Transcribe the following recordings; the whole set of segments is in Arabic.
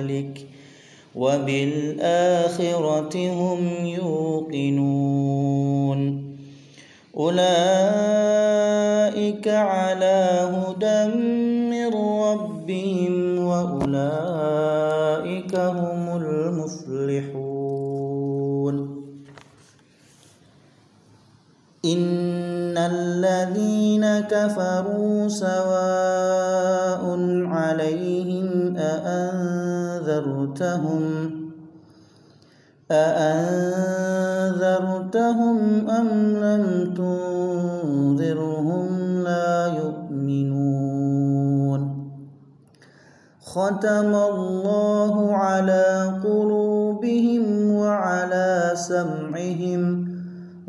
قبلك وبالآخرة هم يوقنون أولئك على هدى من ربهم وأولئك هم المفلحون إن الذين كفروا سواء عليهم أأنذرتهم أأنذرتهم أم لم تنذرهم لا يؤمنون ختم الله على قلوبهم وعلى سمعهم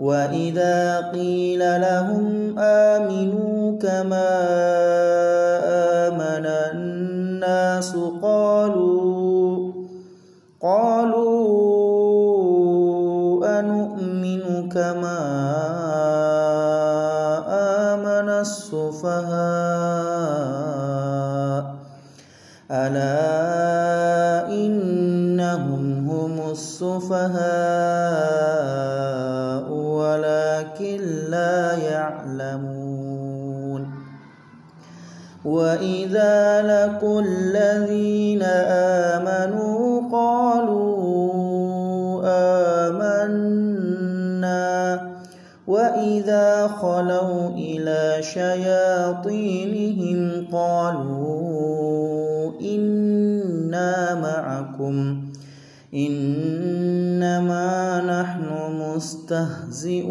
وإذا قيل لهم آمنوا كما آمن الناس قالوا قالوا أنؤمن كما آمن السفهاء وإذا لقوا الذين آمنوا قالوا آمنا وإذا خلوا إلى شياطينهم قالوا إنا معكم إنما نحن مستهزئون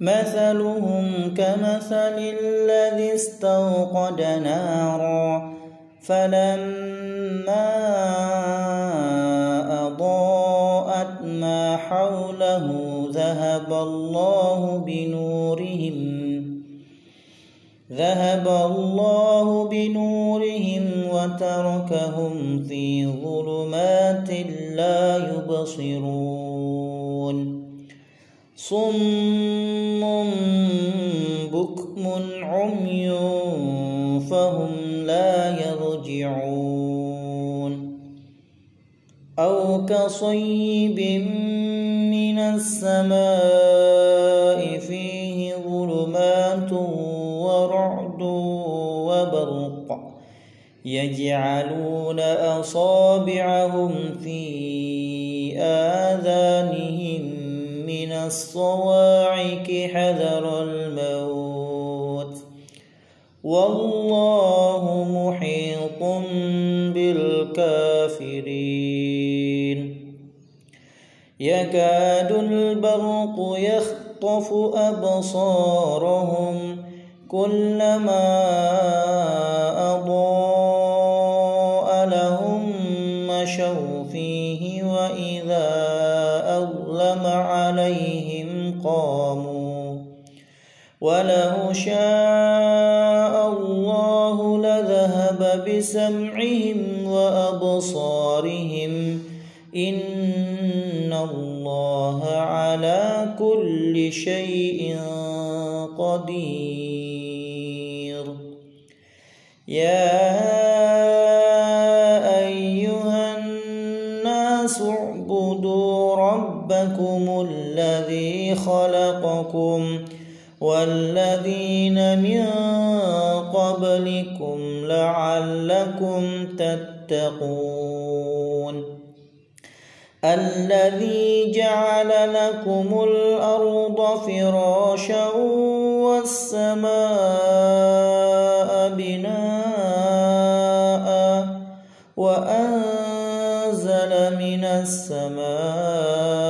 مثلهم كمثل الذي استوقد نارا فلما أضاءت ما حوله ذهب الله بنورهم ذهب الله بنورهم وتركهم في ظلمات لا يبصرون صم بكم عمي فهم لا يرجعون أو كصيب من السماء فيه ظلمات ورعد وبرق يجعلون أصابعهم في آذانهم من الصواعق حذر الموت. والله محيط بالكافرين. يكاد البرق يخطف أبصارهم كلما أضاء لهم مشوا ولو شاء الله لذهب بسمعهم وأبصارهم إن الله على كل شيء قدير. يا أيها الناس اعبدوا ربكم الذي خلقكم والذين من قبلكم لعلكم تتقون. الذي جعل لكم الأرض فراشا والسماء بناء وأنزل من السماء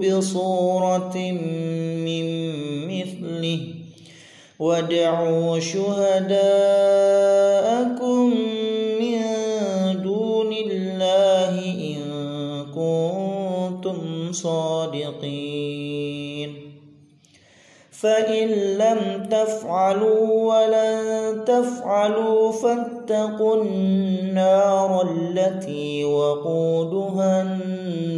بصورة من مثله. وادعوا شهداءكم من دون الله إن كنتم صادقين. فإن لم تفعلوا ولن تفعلوا فاتقوا النار التي وقودها الناس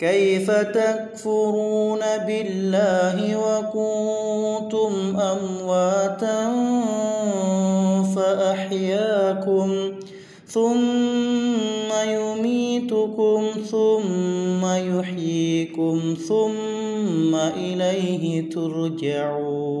كيف تكفرون بالله وكنتم أمواتا فأحياكم ثم يميتكم ثم يحييكم ثم إليه ترجعون